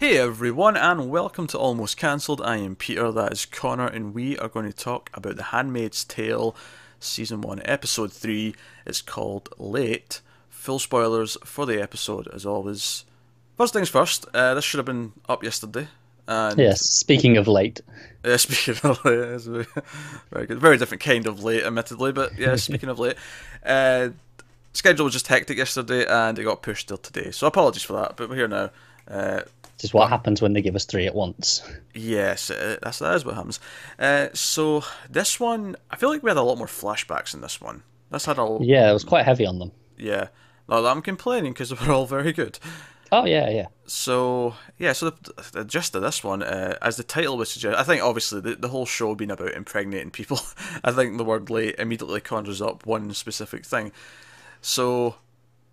Hey everyone, and welcome to Almost Cancelled. I am Peter, that is Connor, and we are going to talk about The Handmaid's Tale, Season 1, Episode 3. It's called Late. Full spoilers for the episode, as always. First things first, uh, this should have been up yesterday. And Yes, speaking of late. uh, speaking of late, very good. Very different kind of late, admittedly, but yeah, speaking of late. Uh, schedule was just hectic yesterday, and it got pushed till today. So apologies for that, but we're here now. Uh, This is what happens when they give us three at once. Yes, uh, that's that is what happens. Uh, so this one, I feel like we had a lot more flashbacks in this one. This had a Yeah, it was quite heavy on them. yeah. Not that I'm complaining because they're all very good. Oh yeah, yeah. So yeah, so the, the gist of this one, uh, as the title would suggest, I think obviously the, the whole show being about impregnating people, I think the word late immediately conjures up one specific thing. So,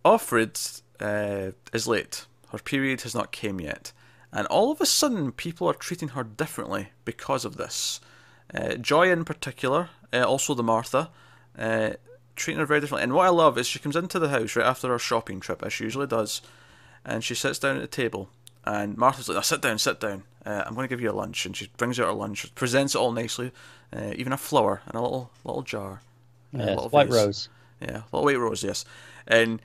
Offred uh, is late. Her period has not came yet, and all of a sudden people are treating her differently because of this. Uh, Joy in particular, uh, also the Martha, uh, treating her very differently. And what I love is she comes into the house right after her shopping trip, as she usually does, and she sits down at the table. And Martha's like, "Now sit down, sit down. Uh, I'm going to give you a lunch." And she brings out her lunch, presents it all nicely, uh, even a flower and a little little jar. uh, yeah little White vase. Rose. Yeah, little white rose, yes. And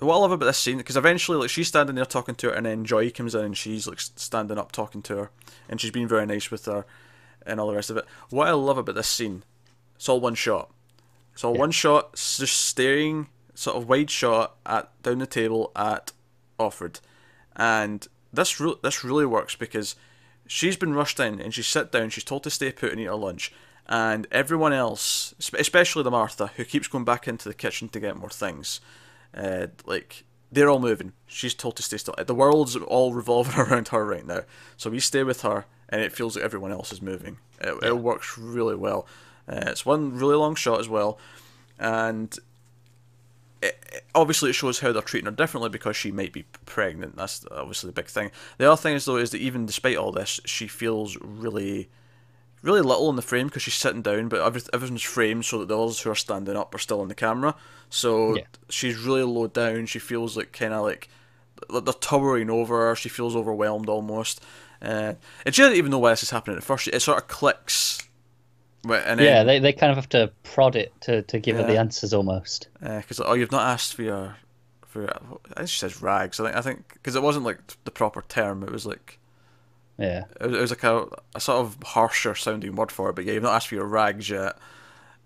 what I love about this scene, because eventually, like, she's standing there talking to her, and then Joy comes in and she's like standing up talking to her, and she's being very nice with her, and all the rest of it. What I love about this scene, it's all one shot. It's all one shot, just staring, sort of wide shot at down the table at Offred, and this re- this really works because she's been rushed in and she's sit down. She's told to stay put and eat her lunch, and everyone else, especially the Martha, who keeps going back into the kitchen to get more things, uh, like they're all moving. She's told to stay still. The world's all revolving around her right now, so we stay with her, and it feels like everyone else is moving. It, it works really well. Uh, it's one really long shot as well, and it, it- obviously it shows how they're treating her differently because she might be pregnant. That's obviously the big thing. The other thing is though is that even despite all this, she feels really, really little in the frame because she's sitting down, but every, everything's framed so that the others who are standing up are still on the camera. So Yeah. she's really low down. She feels like kind of like they're towering over her. She feels overwhelmed almost. Uh, and she doesn't even know why this is happening at first. It sort of clicks. And then, Yeah, they, they kind of have to prod it to, to give her the answers almost. because oh you've not asked for your for your, I think she says rags I think I think because it wasn't like the proper term it was like Yeah. it was, it was like a, a sort of harsher sounding word for it but yeah you've not asked for your rags yet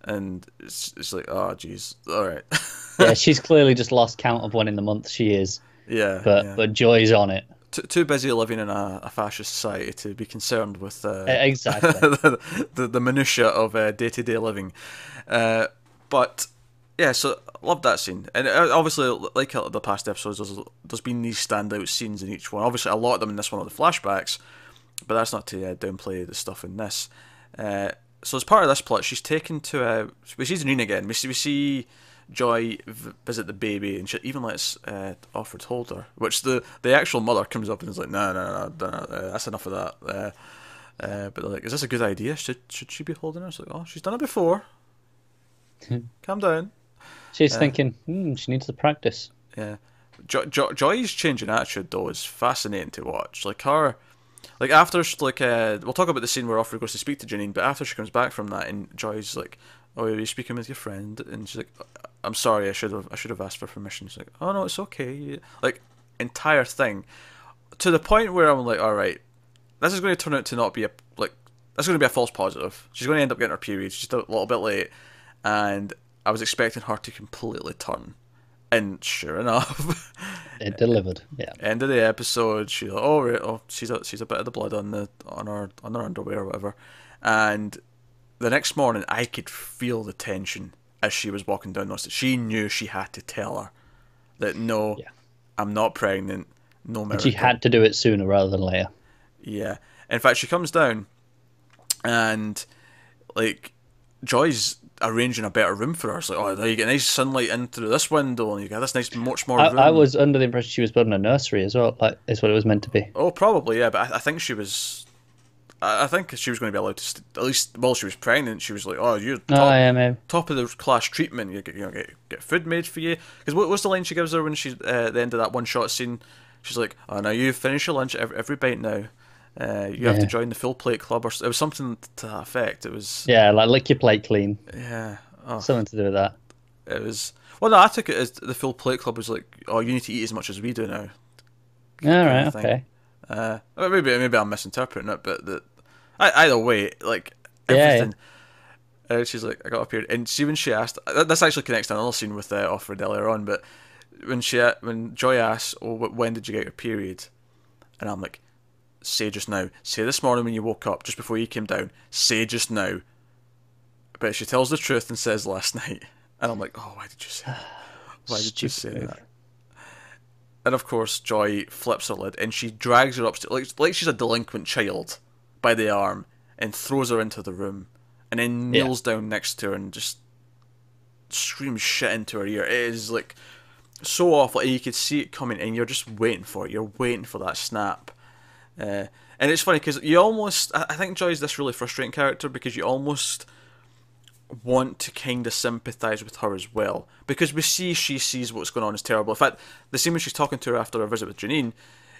and it's, it's like oh jeez all right Yeah, she's clearly just lost count of when in the month she is, yeah but yeah. but Joy's on it. Too, too busy living in a, a fascist society to be concerned with uh, Exactly. the, the the minutia of day to day living. Uh, but yeah, so love that scene, and uh, obviously, like the past episodes, there's, there's been these standout scenes in each one. Obviously, a lot of them in this one are the flashbacks, but that's not to uh, downplay the stuff in this. Uh, so as part of this plot, she's taken to a we see Janine again. We see we see Joy v- visit the baby, and she even lets uh, Offred hold her. Which the the actual mother comes up and is like, no, no, no, no, no uh, that's enough of that. Uh, uh, but they're like, is this a good idea? Should should she be holding her? It's like, oh, she's done it before. Calm down. She's thinking, hmm, she needs to practice. Yeah. Jo- jo- Joy's changing attitude though is fascinating to watch. Like her, like after like uh, we'll talk about the scene where Offred goes to speak to Janine, but after she comes back from that, and Joy's like, "Oh, you're you speaking with your friend?" And she's like, "I'm sorry, I should have, I should have asked for permission." She's like, "Oh no, it's okay." Like entire thing, to the point where I'm like, "All right, this is going to turn out to not be a like, that's going to be a false positive. She's going to end up getting her period. She's just a little bit late, and I was expecting her to completely turn." And sure enough, It delivered. Yeah. end of the episode, she's like, "Oh, right, oh, she's a she's a bit of the blood on the on her on her underwear or whatever," and the next morning, I could feel the tension as she was walking down the stairs. She knew she had to tell her that no, Yeah. I'm not pregnant. No And she had to do it sooner rather than later. Yeah. In fact, she comes down and like Joy's arranging a better room for her. It's like, oh, there you get nice sunlight in through this window, and you get this nice, much more I, room. I was under the impression she was building a nursery as well. Like, is what it was meant to be. Oh, probably yeah, but I, I think she was. I, I think she was going to be allowed to. St- at least while she was pregnant, she was like, "Oh, you're top, Oh, yeah, top of the class treatment. You get, you know, get get food made for you." Because what was the line she gives her when she's uh, at the end of that one shot scene? She's like, "Oh, now you finish your lunch every, every bite now. Uh, you have to join the full plate club, or it was something to that effect. It was Yeah, like lick your plate clean. yeah, oh, Something to do with that. it was. Well, no, I took it as the full plate club was like, oh, you need to eat as much as we do now. All right, okay. Uh, maybe maybe I'm misinterpreting it, but the I, either way, like Yeah, yeah. Uh, she's like, I got up here, and see when she asked, uh, this actually connects to another scene with uh, Offred earlier on, but when she when Joy asks, "Oh, when did you get your period?" and I'm like, "Say just now. Say this morning when you woke up, just before you came down. Say just now." But she tells the truth and says last night, and I'm like, "Oh, why did you say that? Why did you say move. that?" And of course, Joy flips her lid and she drags her upstairs like like she's a delinquent child by the arm and throws her into the room, and then Yeah. kneels down next to her and just screams shit into her ear. It is like so awful, and you could see it coming, and you're just waiting for it. You're waiting for that snap. Uh, and it's funny because you almost, I think Joy's this really frustrating character because you almost want to kind of sympathise with her as well because we see she sees what's going on is terrible. In fact, the scene when she's talking to her after her visit with Janine,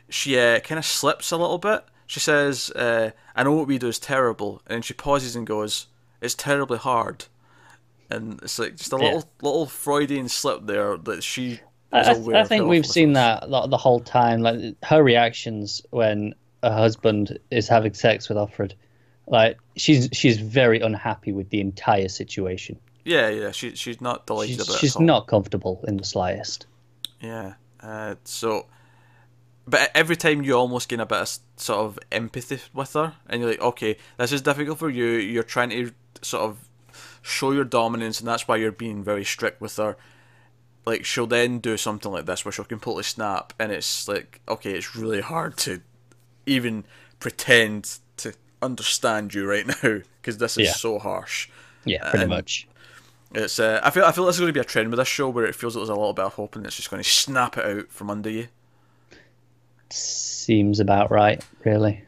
she uh, kind of slips a little bit. She says, uh, "I know what we do is terrible," and then she pauses and goes, "It's terribly hard." And it's like just a Yeah. little little Freudian slip there that she. is I, I, think we've seen that the, the whole time. Like her reactions when her husband is having sex with Offred. like she's she's very unhappy with the entire situation. Yeah, yeah, she she's not delighted She's, about it. she's not comfortable in the slightest. Yeah. Uh, so, but every time you almost gain a bit of sort of empathy with her, and you're like, okay, this is difficult for you. You're trying to sort of show your dominance, and that's why you're being very strict with her. Like she'll then do something like this where she'll completely snap, and it's like, okay, it's really hard to even pretend to understand you right now because this is Yeah. so harsh. Yeah, pretty And- much. It's uh, I feel I feel this is going to be a trend with this show where it feels like there's a little bit of hope and it's just going to snap it out from under you. Seems about right, really.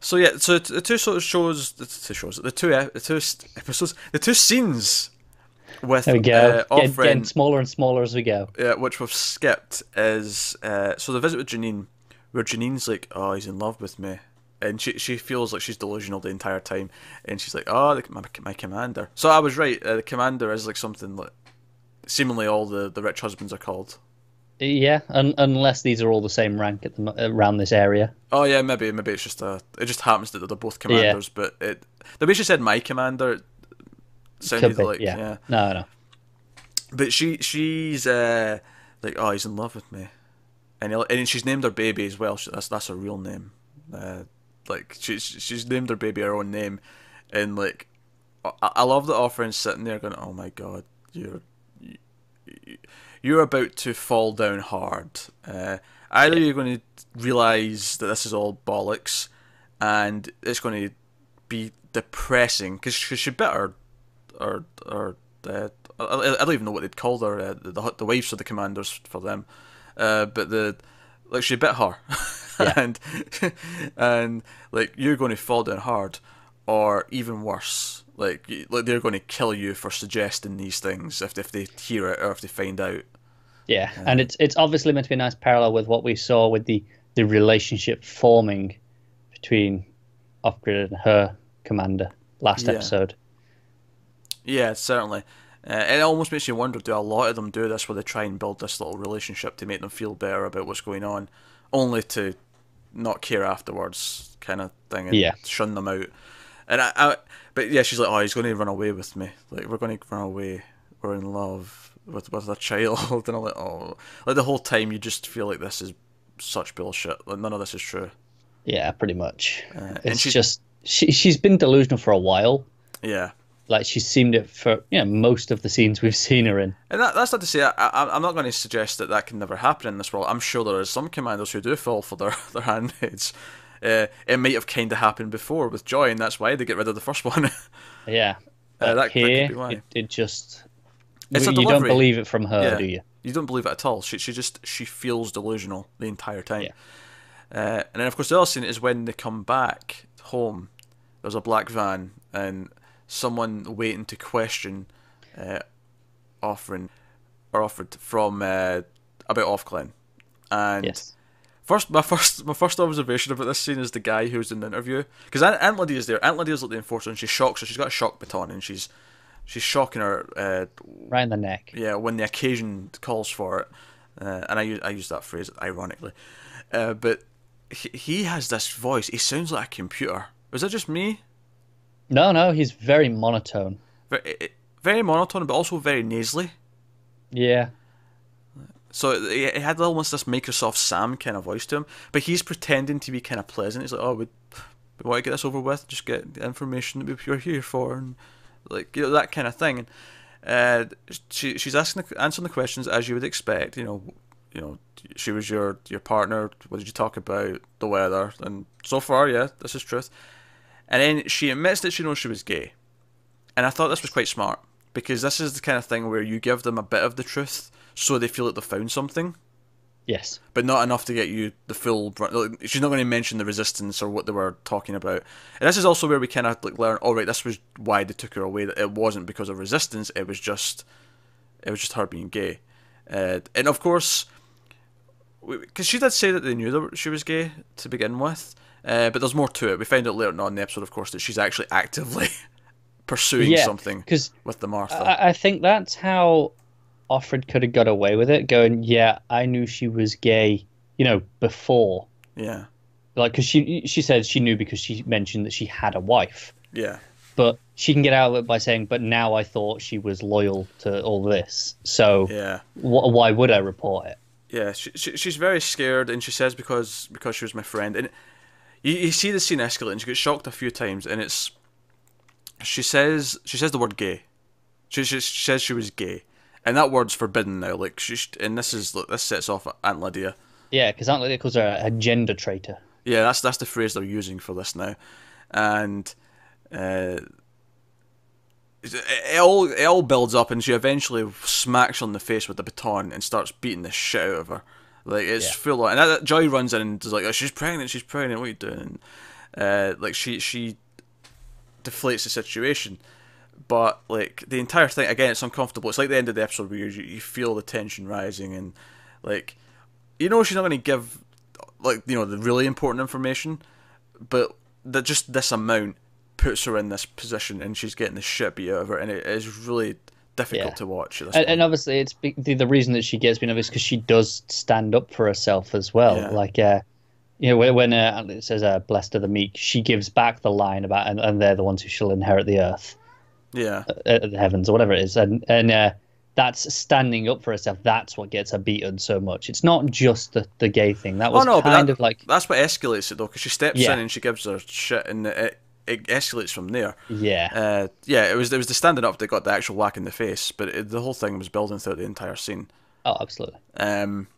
So yeah, so the two sort of shows, the two shows, the two the two episodes, the two scenes with There we go. uh, Get, getting smaller and smaller as we go. Yeah, which we've skipped, is uh, so the visit with Janine, where Janine's like, oh, he's in love with me, and she she feels like she's delusional the entire time, and she's like, oh, the, my, my commander. So I was right. Uh, the commander is like something like seemingly all the the rich husbands are called. Yeah, un- unless these are all the same rank at the, around this area. Oh yeah, maybe maybe it's just a. It just happens that they're both commanders, but it the way she said my commander it sounded like yeah. yeah. No, no. But she she's uh like oh he's in love with me, and and she's named her baby as well. She, that's that's her real name. Uh, like she's she's named her baby her own name, and like I, I love the offering sitting there going oh my god you're you, you're about to fall down hard. Uh, either you're going to realize that this is all bollocks, and it's going to be depressing because she, she bit her, or or uh, I, I don't even know what they'd call her. Uh, the, the the wives of the commanders for them, uh, but the like she bit her, Yeah. and and like you're going to fall down hard, or even worse, like like they're going to kill you for suggesting these things if if they hear it or if they find out. Yeah, and it's it's obviously meant to be a nice parallel with what we saw with the the relationship forming between Offred and her commander last Yeah. episode. Yeah, certainly. Uh, it almost makes you wonder: do a lot of them do this, where they try and build this little relationship to make them feel better about what's going on, only to not care afterwards, kind of thing, and Yeah. shun them out. And I, I, but yeah, she's like, "Oh, he's going to run away with me. Like, we're going to run away. We're in love with with a child." And I'm like, "Oh!" Like the whole time, you just feel like this is such bullshit. Like none of this is true. Yeah, pretty much. Uh, and it's she's just she she's been delusional for a while. yeah. Like she's seemed it for you know most of the scenes we've seen her in. And that, that's not to say I, I, I'm not going to suggest that that can never happen in this world. I'm sure there are some commanders who do fall for their, their handmaids. Uh, it might have kind of happened before with Joy, and that's why they get rid of the first one. Yeah, Uh, that- that could here be why. it, it just It's a you don't believe it from her, Yeah. do you? you don't believe it at all. She she just she feels delusional the entire time. Yeah. Uh, and then of course the other scene is when they come back home. There's a black van and someone waiting to question, uh, offering or offered from uh, about Ofglen, and Yes. First, my first, my first observation about this scene is the guy who's in the interview because Aunt, Aunt Lydia is there. Aunt Lydia's like the enforcer, and she shocks her. She's got a shock baton, and she's she's shocking her. Uh, right in the neck. Yeah, when the occasion calls for it, uh, and I use I use that phrase ironically, uh, but he, he has this voice. He sounds like a computer. Is that just me? No, no, he's very monotone. Very, very monotone, but also very nasally. Yeah. So he had almost this Microsoft Sam kind of voice to him, but he's pretending to be kind of pleasant. He's like, "Oh, we, we want to get this over with. Just get the information that we're here for, and like you know that kind of thing." And uh, she she's asking the, answering the questions as you would expect. You know, you know, she was your your partner. What did you talk about? The weather, and so far, yeah, this is truth. And then she admits that she knows she was gay, and I thought this was quite smart because this is the kind of thing where you give them a bit of the truth so they feel like they've found something. Yes. But not enough to get you the full. Like, she's not going to mention the resistance or what they were talking about. And this is also where we kind of like learn. All oh, this was why they took her away. That it wasn't because of resistance. It was just, it was just her being gay. Uh, and of course, because she did say that they knew that she was gay to begin with. Uh, but there's more to it. We find out later on in the episode, of course, that she's actually actively pursuing yeah, something with the Martha. I, I think that's how Offred could have got away with it, going, "Yeah, I knew she was gay," you know, before. Yeah. Like, because she she said she knew because she mentioned that she had a wife. Yeah. But she can get out of it by saying, "But now I thought she was loyal to all this, so yeah, wh- why would I report it?" Yeah, she, she, she's very scared, and she says because because she was my friend, and you, you see the scene escalate, and she gets shocked a few times, and it's she says she says the word gay. She, she, she says she was gay, and that word's forbidden now. Like she, and this is this sets off Aunt Lydia. Yeah, because Aunt Lydia calls her a, gender traitor. Yeah, that's that's the phrase they're using for this now, and uh, it, all it all builds up, and she eventually smacks her on the face with the baton and starts beating the shit out of her. Like it's yeah. full on, and that, Joy runs in and is like, oh, "She's pregnant, she's pregnant. What are you doing?" Uh, like she she deflates the situation but like the entire thing again it's uncomfortable it's like the end of the episode where you, you feel the tension rising and like you know she's not going to give like you know the really important information but that just this amount puts her in this position and she's getting the shit beat out of her and it is really difficult yeah. to watch and, and, obviously it's the, the reason that she gets being obvious because she does stand up for herself as well yeah. like uh you know when, when uh, it says uh, blessed are the meek she gives back the line about and, and they're the ones who shall inherit the earth yeah, uh, the heavens or whatever it is, and and uh, that's standing up for herself. That's what gets her beaten so much. It's not just the, the gay thing. That was oh, no, kind that, of like that's what escalates it though, because she steps yeah. in and she gives her shit, and it, it escalates from there. Yeah, uh, yeah. It was it was the standing up that got the actual whack in the face, but it, the whole thing was building throughout the entire scene. Oh, absolutely. Um,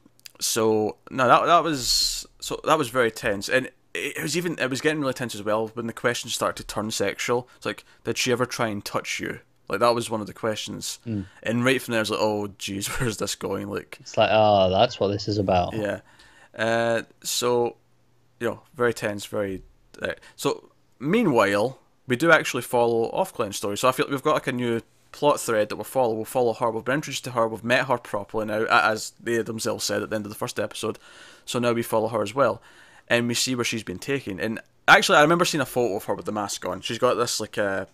so no, that that was so that was very tense, and it was even it was getting really tense as well when the questions started to turn sexual. It's like, did she ever try and touch you? Like that was one of the questions, mm. and right from there, I was like, oh, geez, where's this going? Like, it's like, oh, that's what this is about. Yeah. Uh, so, you know, very tense, very. Uh, so, meanwhile, we do actually follow Ofglen's story. So I feel like we've got like a new plot thread that we'll follow. We'll follow her. We've been introduced to her. We've met her properly now, as they themselves said at the end of the first episode. So now we follow her as well and we see where she's been taken. And actually, I remember seeing a photo of her with the mask on. She's got this like a uh,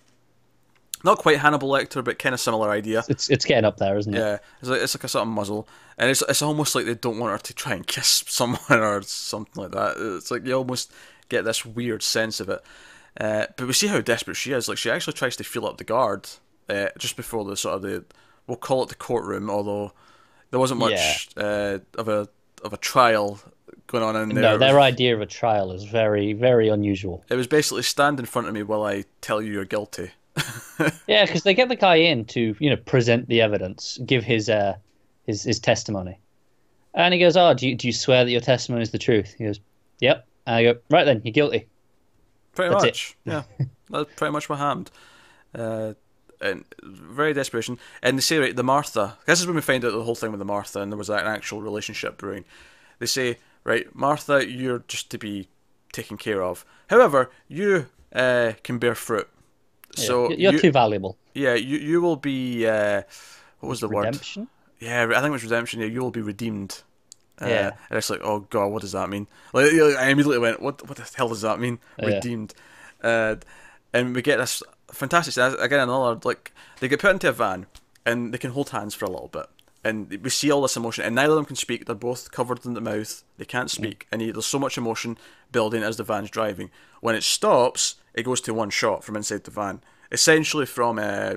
not quite Hannibal Lecter, but kind of similar idea. It's it's getting up there, isn't it? Yeah, it's like it's like a sort of muzzle, and it's it's almost like they don't want her to try and kiss someone or something like that. It's like you almost get this weird sense of it. Uh, but we see how desperate she is. Like she actually tries to feel up the guard uh, just before the sort of the we'll call it the courtroom, although there wasn't much yeah. uh, of a of a trial going on in there. No, their idea of a trial is very, very unusual. It was basically stand in front of me while I tell you you're guilty. yeah, because they get the guy in to you know present the evidence, give his uh his his testimony, and he goes, "Oh, do you do you swear that your testimony is the truth?" He goes, "Yep." And I go, "Right then, you're guilty." Pretty That's much, it. yeah. That's pretty much what happened. Uh, and very desperation. And they say, right, the Martha. This is when we find out the whole thing with the Martha, and there was an actual relationship brewing. They say, right, Martha, you're just to be taken care of. However, you uh, can bear fruit. Yeah, so you're you, too valuable. Yeah, you you will be. Uh, what was the redemption? word? Redemption. Yeah, I think it was redemption. Yeah, you will be redeemed. Uh, yeah. And it's like, oh god, what does that mean? Like, I immediately went, what what the hell does that mean? Yeah. Redeemed. Uh, and we get this fantastic. Again, another like they get put into a van and they can hold hands for a little bit, and we see all this emotion, and neither of them can speak. They're both covered in the mouth. They can't speak, and there's so much emotion building as the van's driving. When it stops, it goes to one shot from inside the van, essentially from uh,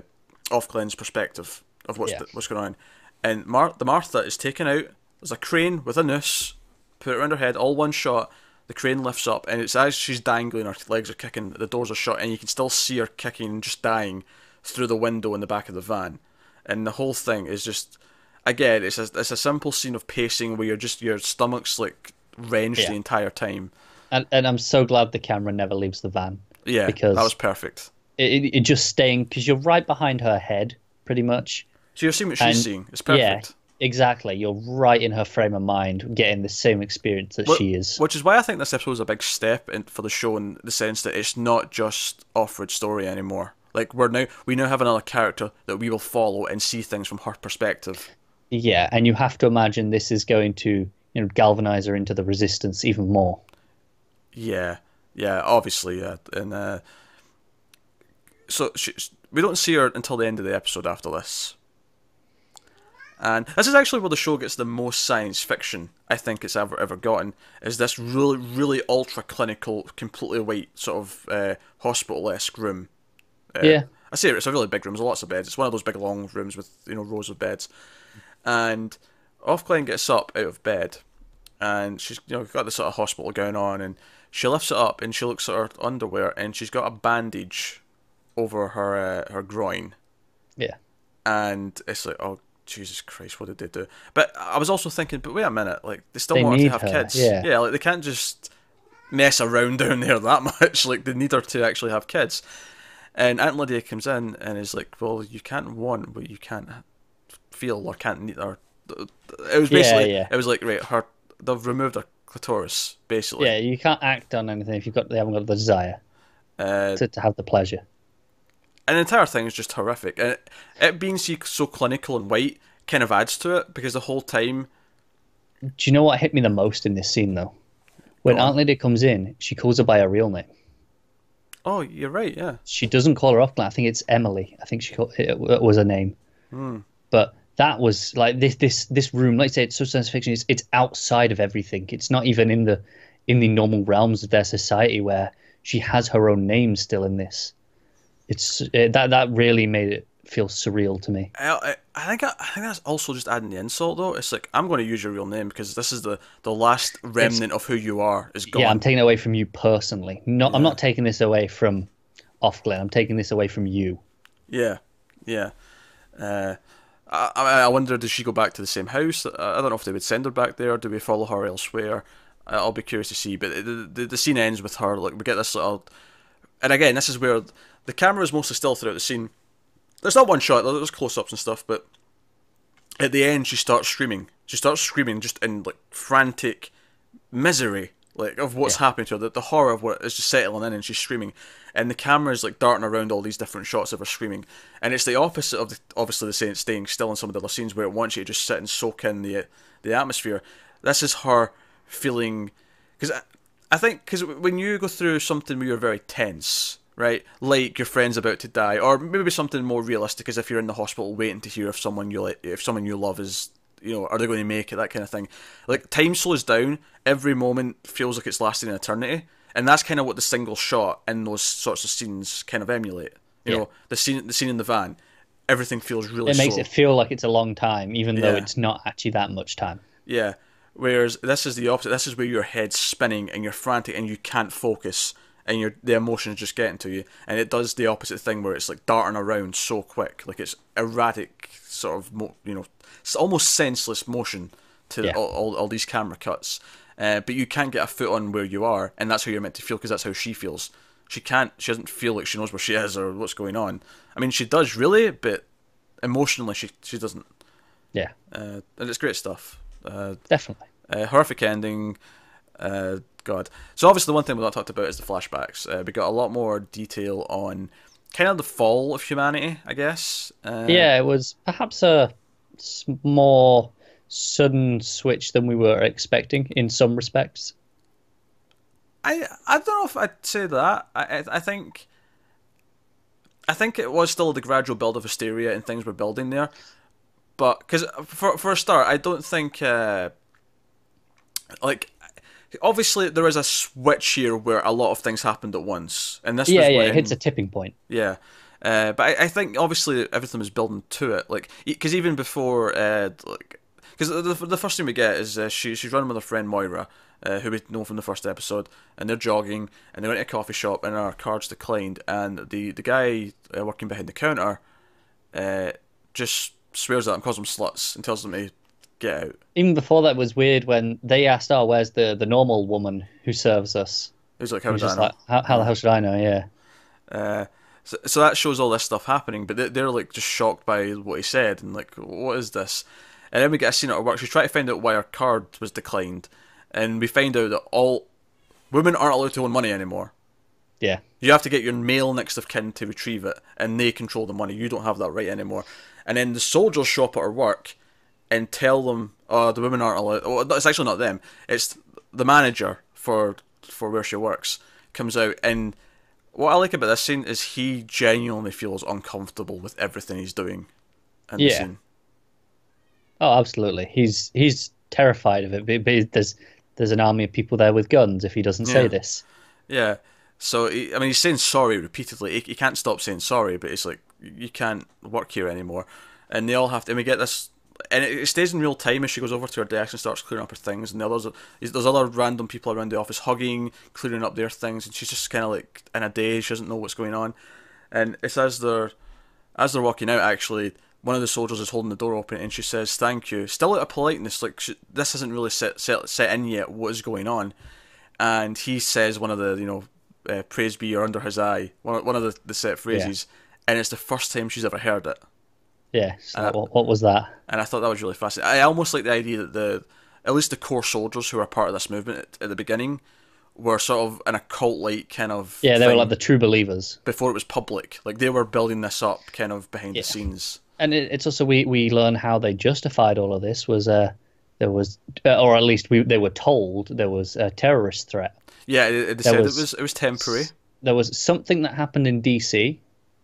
Ofglen's perspective of what's yeah. the, what's going on. And Mar- the Martha is taken out. There's a crane with a noose, put it around her head, all one shot. The crane lifts up, and it's as she's dangling, her legs are kicking, the doors are shut, and you can still see her kicking, and just dying through the window in the back of the van. And the whole thing is just, again, it's a, it's a simple scene of pacing where you're just your stomach's like wrenched yeah. the entire time. And and I'm so glad the camera never leaves the van. Yeah, because that was perfect. It, it, just staying because you're right behind her head, pretty much. So you're seeing what she's and, seeing. It's perfect. Yeah, Exactly. You're right in her frame of mind, getting the same experience that she is. Which is why I think this episode is a big step in, for the show in the sense that it's not just Offred's story anymore. Like we're now we now have another character that we will follow and see things from her perspective. Yeah, and you have to imagine this is going to you know galvanize her into the resistance even more. Yeah, yeah, obviously, yeah, and uh, so she, we don't see her until the end of the episode after this. And this is actually where the show gets the most science fiction I think it's ever ever gotten. Is this really really ultra clinical, completely white sort of uh, hospital esque room? Uh, yeah, I say it's a really big room. There's lots of beds. It's one of those big long rooms with you know rows of beds. And Ofglen gets up out of bed, and she's you know got this sort of hospital going on, and she lifts it up and she looks at her underwear, and she's got a bandage over her uh, her groin. Yeah. And it's like, oh Jesus Christ, what did they do? But I was also thinking, but wait a minute, like they still they want to have her. kids. Yeah. yeah, like they can't just mess around down there that much. Like they need her to actually have kids. And Aunt Lydia comes in and is like, "Well, you can't want what you can't feel or can't need." Or it was basically, yeah, yeah. it was like, right, her they've removed her clitoris, basically. Yeah, you can't act on anything if you've got they haven't got the desire uh, to, to have the pleasure and the entire thing is just horrific. And it, it being so clinical and white kind of adds to it because the whole time. Do you know what hit me the most in this scene though? When Aunt Lydia comes in, she calls her by her real name. Oh, you're right. Yeah. She doesn't call her off. I think it's Emily. I think she called, it was her name. Hmm. But that was like this this this room. Like I say, it's so science fiction. It's it's outside of everything. It's not even in the in the normal realms of their society where she has her own name still in this it's it, that that really made it feel surreal to me. I, I think I, I, think that's also just adding the insult though. It's like I'm going to use your real name because this is the the last remnant it's, of who you are is gone. Yeah, I'm taking it away from you personally. Not yeah. I'm not taking this away from Ofglenn. I'm taking this away from you. Yeah, yeah. Uh, I, I wonder does she go back to the same house? I don't know if they would send her back there. Do we follow her elsewhere? I'll be curious to see. But the, the, the scene ends with her like we get this little, and again this is where the camera is mostly still throughout the scene. There's not one shot, there's close ups and stuff, but at the end she starts screaming. She starts screaming just in like frantic misery, like of what's yeah. happening to her, the, the horror of what is just settling in, and she's screaming. And the camera is like darting around all these different shots of her screaming, and it's the opposite of the, obviously the saying staying still in some of the other scenes where it wants you to just sit and soak in the the atmosphere. This is her feeling because uh, I, think because when you go through something where you're very tense right? Like your friend's about to die, or maybe something more realistic, as if you're in the hospital waiting to hear if someone you like, if someone you love is, you know, are they going to make it? That kind of thing. Like time slows down. Every moment feels like it's lasting an eternity, and that's kind of what the single shot in those sorts of scenes kind of emulate. You yeah. know, the scene, the scene in the van, everything feels really. It makes slow. it feel like it's a long time, even though it's not actually that much time. Yeah. Whereas this is the opposite. This is where your head's spinning and you're frantic and you can't focus and your the emotions just getting to you, and it does the opposite thing where it's like darting around so quick, like it's erratic, sort of mo- you know, it's almost senseless motion to yeah. all, all, all, these camera cuts. Uh, but you can't get a foot on where you are, and that's how you're meant to feel because that's how she feels. She can't. She doesn't feel like she knows where she is or what's going on. I mean, she does really, but emotionally, she she doesn't. Yeah. Uh, and it's great stuff. Uh, Definitely. Uh, horrific ending. Uh, God. So obviously the one thing we've not talked about is the flashbacks. Uh, we got a lot more detail on kind of the fall of humanity, I guess. Uh, yeah, it was perhaps a more sudden switch than we were expecting in some respects. I I don't know if I'd say that. I I, I think I think it was still the gradual build of hysteria and things were building there, but because for for a start, I don't think uh, like obviously there is a switch here where a lot of things happened at once, and this yeah yeah when, it hits a tipping point. Yeah. Uh, but I, I think obviously everything was building to it, like because even before, uh, like because the, the first thing we get is uh, she she's running with her friend Moira, uh, who we know from the first episode, and they're jogging and they went to a coffee shop and our cards declined, and the the guy uh, working behind the counter, uh, just swears at them, calls them sluts, and tells them to get out. Even before that was weird when they asked, "Oh, where's the the normal woman who serves us?" He's like, "How? Like, how, how the hell should I know? Yeah. Uh, so, so that shows all this stuff happening, but they're, they're like just shocked by what he said and like, what is this? And then we get a scene at her work. She's trying to find out why her card was declined, and we find out that all women aren't allowed to own money anymore. Yeah. You have to get your male next of kin to retrieve it, and they control the money. You don't have that right anymore. And then the soldiers show up at her work and tell them, "Oh, the women aren't allowed." Oh, it's actually not them. It's the manager for for where she works comes out, and what I like about this scene is he genuinely feels uncomfortable with everything he's doing. In yeah. The scene. Oh, absolutely. He's he's terrified of it. But there's there's an army of people there with guns if he doesn't yeah. say this. Yeah. So he, I mean, he's saying sorry repeatedly. He, he can't stop saying sorry, but it's like you can't work here anymore. And they all have to. And we get this, and it, it stays in real time as she goes over to her desk and starts clearing up her things. And the others, there's other random people around the office hugging, clearing up their things, and she's just kind of like in a daze. She doesn't know what's going on. And it's as they're as they're walking out, actually, one of the soldiers is holding the door open and she says thank you still out of politeness like she, this hasn't really set, set set in yet what is going on and he says one of the you know uh, praise be or under his eye one, one of the, the set phrases yeah. And it's the first time she's ever heard it yeah so what, what was that and i thought that was really fascinating i almost like the idea that the at least the core soldiers who are part of this movement at, at the beginning were sort of an occult like kind of yeah they were like the true believers before it was public like they were building this up kind of behind yeah. the scenes and it, it's also we we learn how they justified all of this was uh there was uh, or at least we they were told there was a terrorist threat. Yeah, they said was, it was it was temporary. There was something that happened in DC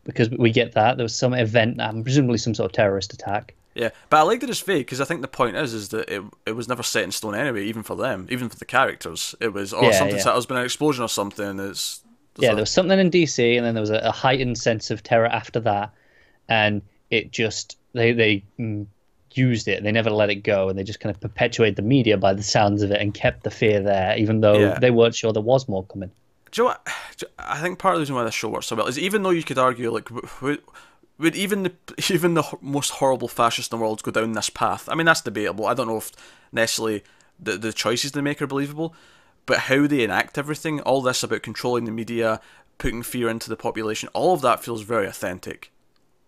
because we get that there was some event that happened, presumably some sort of terrorist attack. Yeah, but I like that it's fake because I think the point is is that it it was never set in stone anyway, even for them, even for the characters. It was oh yeah, something yeah. there's been an explosion or something. It's yeah, there was something in DC, and then there was a, a heightened sense of terror after that, and it just they they mm, used it. They never let it go, and they just kind of perpetuated the media by the sounds of it and kept the fear there, even though yeah. they weren't sure there was more coming. Do you know what? I think part of the reason why this show works so well is even though you could argue like would, would even the even the most horrible fascist in the world go down this path? I mean that's debatable. I don't know if necessarily the the choices they make are believable, but how they enact everything, all this about controlling the media, putting fear into the population, all of that feels very authentic.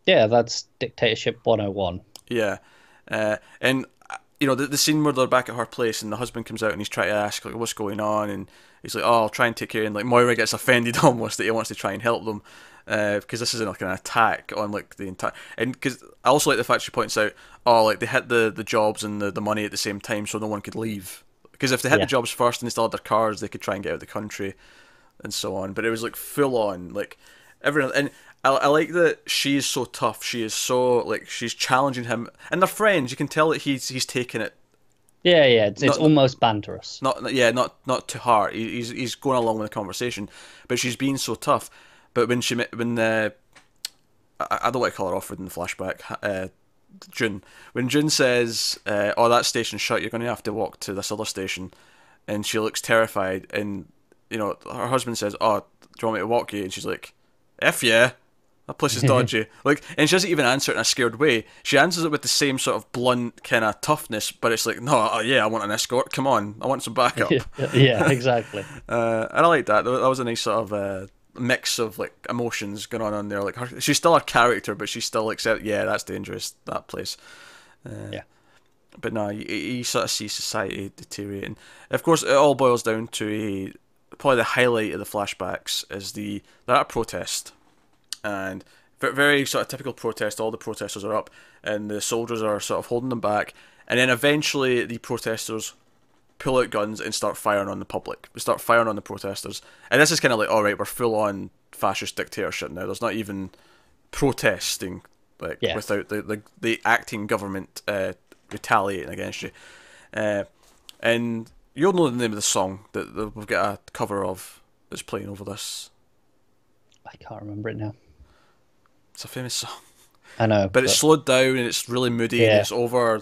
Yeah, that's dictatorship 101. Yeah. Uh, and, you know, the, the scene where they're back at her place and the husband comes out and he's trying to ask, like, what's going on? And he's like, oh, I'll try and take care. And, like, Moira gets offended almost that he wants to try and help them. Uh, because this isn't like an attack on like the entire and because I also like the fact she points out oh like they hit the the jobs and the, the money at the same time so no one could leave because if they hit yeah. the jobs first and they still had their cars they could try and get out of the country and so on but it was like full on like everyone and I, I like that she is so tough. She is so like she's challenging him, and they're friends. You can tell that he's he's taking it. Yeah, yeah, it's, not, it's almost banterous. Not yeah, not not to heart. He's he's going along with the conversation, but she's being so tough. But when she when the I, I don't want to call her Offred in the flashback. Uh, June when June says, uh, "Oh, that station's shut. You're going to have to walk to this other station," and she looks terrified, and you know her husband says, "Oh, do you want me to walk you?" And she's like, "F yeah." That place is dodgy. like, and she doesn't even answer it in a scared way. She answers it with the same sort of blunt kind of toughness, but it's like, no, uh, yeah, I want an escort. Come on, I want some backup. yeah, exactly. uh, and I like that. That was a nice sort of uh, mix of like emotions going on on there. Like, her, she's still a character, but she's still accept. Yeah, that's dangerous. That place. Uh, yeah. But no, you, you sort of see society deteriorating. Of course, it all boils down to a probably the highlight of the flashbacks is the that protest and very sort of typical protest. All the protesters are up, and the soldiers are sort of holding them back. and then eventually the protesters pull out guns and start firing on the public. We start firing on the protesters, and this is kind of like, all right, we're full on fascist dictatorship now. There's not even protesting like yeah. without the, the the acting government uh, retaliating against you. Uh, and you'll know the name of the song that, that we've got a cover of that's playing over this. I can't remember it now. It's a famous song. I know, but, but... it's slowed down and it's really moody yeah. and it's over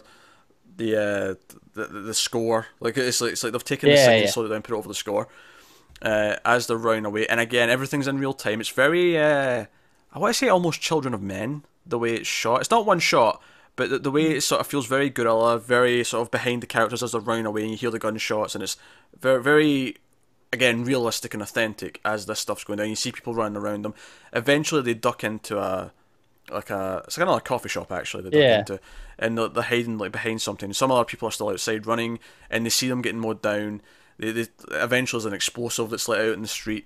the uh, the, the score. Like it's like it's like they've taken yeah, the singing, yeah. slowed it down, put it over the score. Uh, as they're running away, and again, everything's in real time. It's very, uh, I want to say, almost Children of Men. The way it's shot. It's not one shot, but the, the way it sort of feels very guerrilla, very sort of behind the characters as they're running away, and you hear the gunshots, and it's very, very, again, realistic and authentic as this stuff's going down. You see people running around them. Eventually, they duck into a like a it's kind of like a coffee shop actually. They duck yeah. into, and they're, they're hiding like behind something. Some other people are still outside running, and they see them getting mowed down. They, they eventually there's an explosive that's let out in the street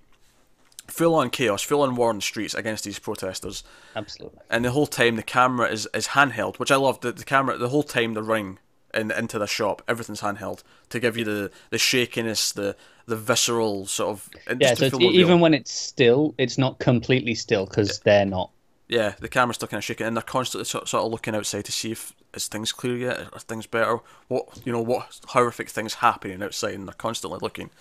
full on chaos, full on war on the streets against these protesters. Absolutely. And the whole time the camera is, is handheld, which I love. The, the camera, the whole time the ring in, into the shop, everything's handheld to give you the, the shakiness, the the visceral sort of. Yeah, so even when it's still, it's not completely still because yeah. they're not. Yeah, the camera's still kind of shaking, and they're constantly sort, sort of looking outside to see if is things clear yet, are things better, what you know, what horrific things happening outside, and they're constantly looking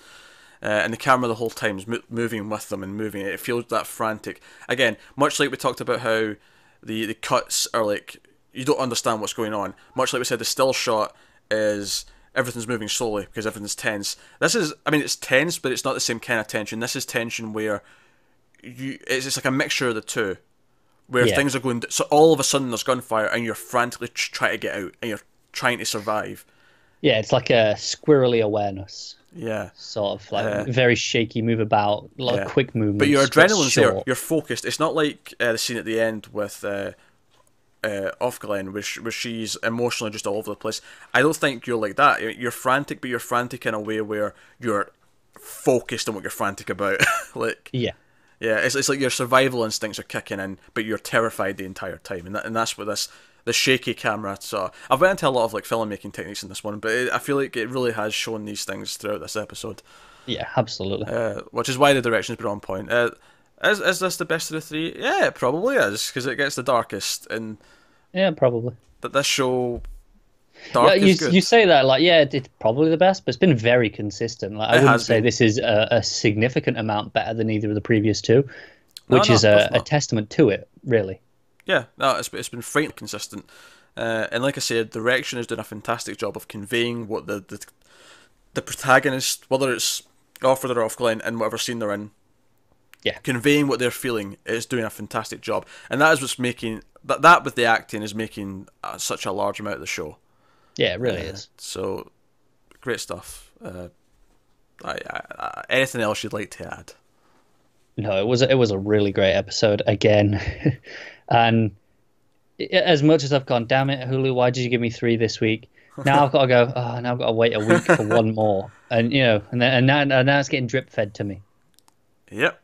uh, and the camera the whole time is mo- moving with them and moving. It feels that frantic. Again, much like we talked about how the the cuts are like you don't understand what's going on. Much like we said, the still shot is everything's moving slowly because everything's tense. This is, I mean, it's tense, but it's not the same kind of tension. This is tension where you it's, it's like a mixture of the two, where yeah. things are going. So all of a sudden there's gunfire and you're frantically trying to get out and you're trying to survive. Yeah, it's like a squirrely awareness. Yeah. Sort of like uh, very shaky move about, a lot yeah. of quick movements. But your adrenaline's there. You're focused. It's not like uh, the scene at the end with uh, uh, Ofglen, where, where she's emotionally just all over the place. I don't think you're like that. You're frantic, but you're frantic in a way where you're focused on what you're frantic about. like yeah. Yeah, it's, it's like your survival instincts are kicking in, but you're terrified the entire time, and that, and that's what this the shaky camera. So I've went into a lot of like filmmaking techniques in this one, but it, I feel like it really has shown these things throughout this episode. Yeah, absolutely. Uh, which is why the direction's been on point. Uh, is is this the best of the three? Yeah, it probably is because it gets the darkest and. Yeah, probably. But this show. yeah, you, you say that like yeah, it's probably the best, but it's been very consistent. Like I it wouldn't say been. this is a, a, significant amount better than either of the previous two, which no, no, is a, a testament to it, really. Yeah, no, it's, it's been frighteningly consistent. Uh, and like I said, direction has done a fantastic job of conveying what the the, the protagonist, whether it's Offred or Ofglen, and whatever scene they're in, yeah, conveying what they're feeling is doing a fantastic job, and that is what's making that that with the acting is making uh, such a large amount of the show. Yeah, it really uh, is. So great stuff. Uh, I, I, I, anything else you'd like to add? No, it was it was a really great episode. Again, And as much as I've gone, damn it, Hulu, why did you give me three this week? Now I've got to go. Oh, now I've got to wait a week for one more, and you know, and then and now, and now it's getting drip fed to me. Yep.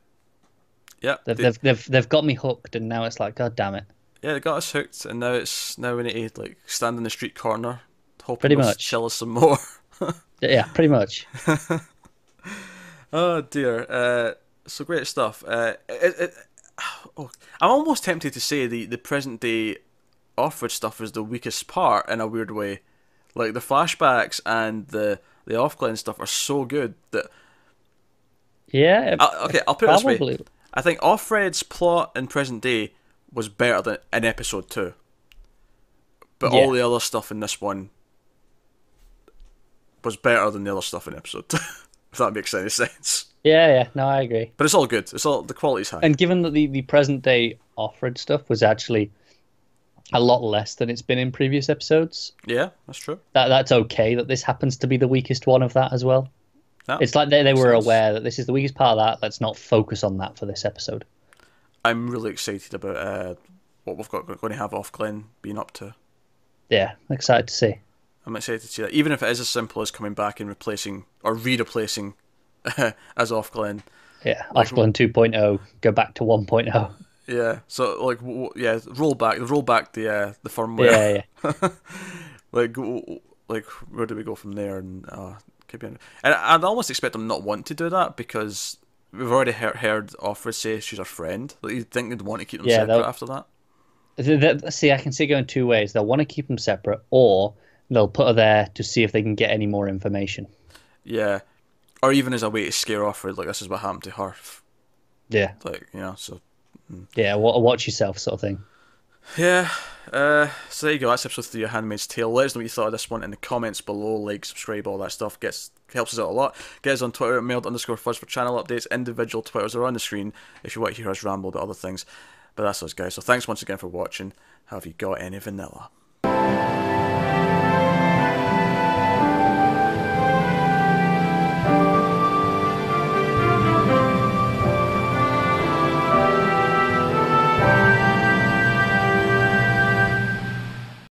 Yep. They've, they've they've they've got me hooked, and now it's like, god damn it. Yeah, they got us hooked, and now it's now we need to like stand in the street corner, hoping pretty much chill us some more. yeah, pretty much. oh dear. Uh, so great stuff. Uh, it, it, oh, I'm almost tempted to say the, the present day Offred stuff is the weakest part in a weird way. Like the flashbacks and the the Ofglen stuff are so good that. Yeah. I, okay, I'll put probably. it this way. I think Offred's plot in present day was better than in episode two. But yeah. all the other stuff in this one was better than the other stuff in episode two. if that makes any sense. Yeah, yeah, no, I agree. But it's all good. It's all the quality's high. And given that the, the present day Offred stuff was actually a lot less than it's been in previous episodes. Yeah, that's true. That that's okay that this happens to be the weakest one of that as well. No, it's like they, they were sense. aware that this is the weakest part of that. Let's not focus on that for this episode. I'm really excited about uh, what we've got going to have Ofglen being up to. Yeah, excited to see. I'm excited to see that, even if it is as simple as coming back and replacing or re-replacing as Ofglen. Yeah, Ofglen 2.0, go back to 1.0. Yeah, so like w- yeah, roll back, roll back the uh, the firmware. Yeah, yeah. like like where do we go from there? And uh, could be, and I'd almost expect them not want to do that because we've already heard, heard Offred say she's our friend. Like you'd think they'd want to keep them yeah, separate after that. See, I can see going two ways. They'll want to keep them separate, or they'll put her there to see if they can get any more information. Yeah, or even as a way to scare Offred, like this is what happened to her. Yeah, like you know, so. Mm. Yeah, watch yourself, sort of thing. Yeah. Uh, so there you go. That's episode three of Handmaid's Tale. Let us know what you thought of this one in the comments below. Like, subscribe, all that stuff. Gets helps us out a lot. Get us on Twitter at mailed underscore fuzz for channel updates. Individual Twitters are on the screen if you want to hear us ramble about other things. But that's us, guys. So thanks once again for watching. Have you got any vanilla?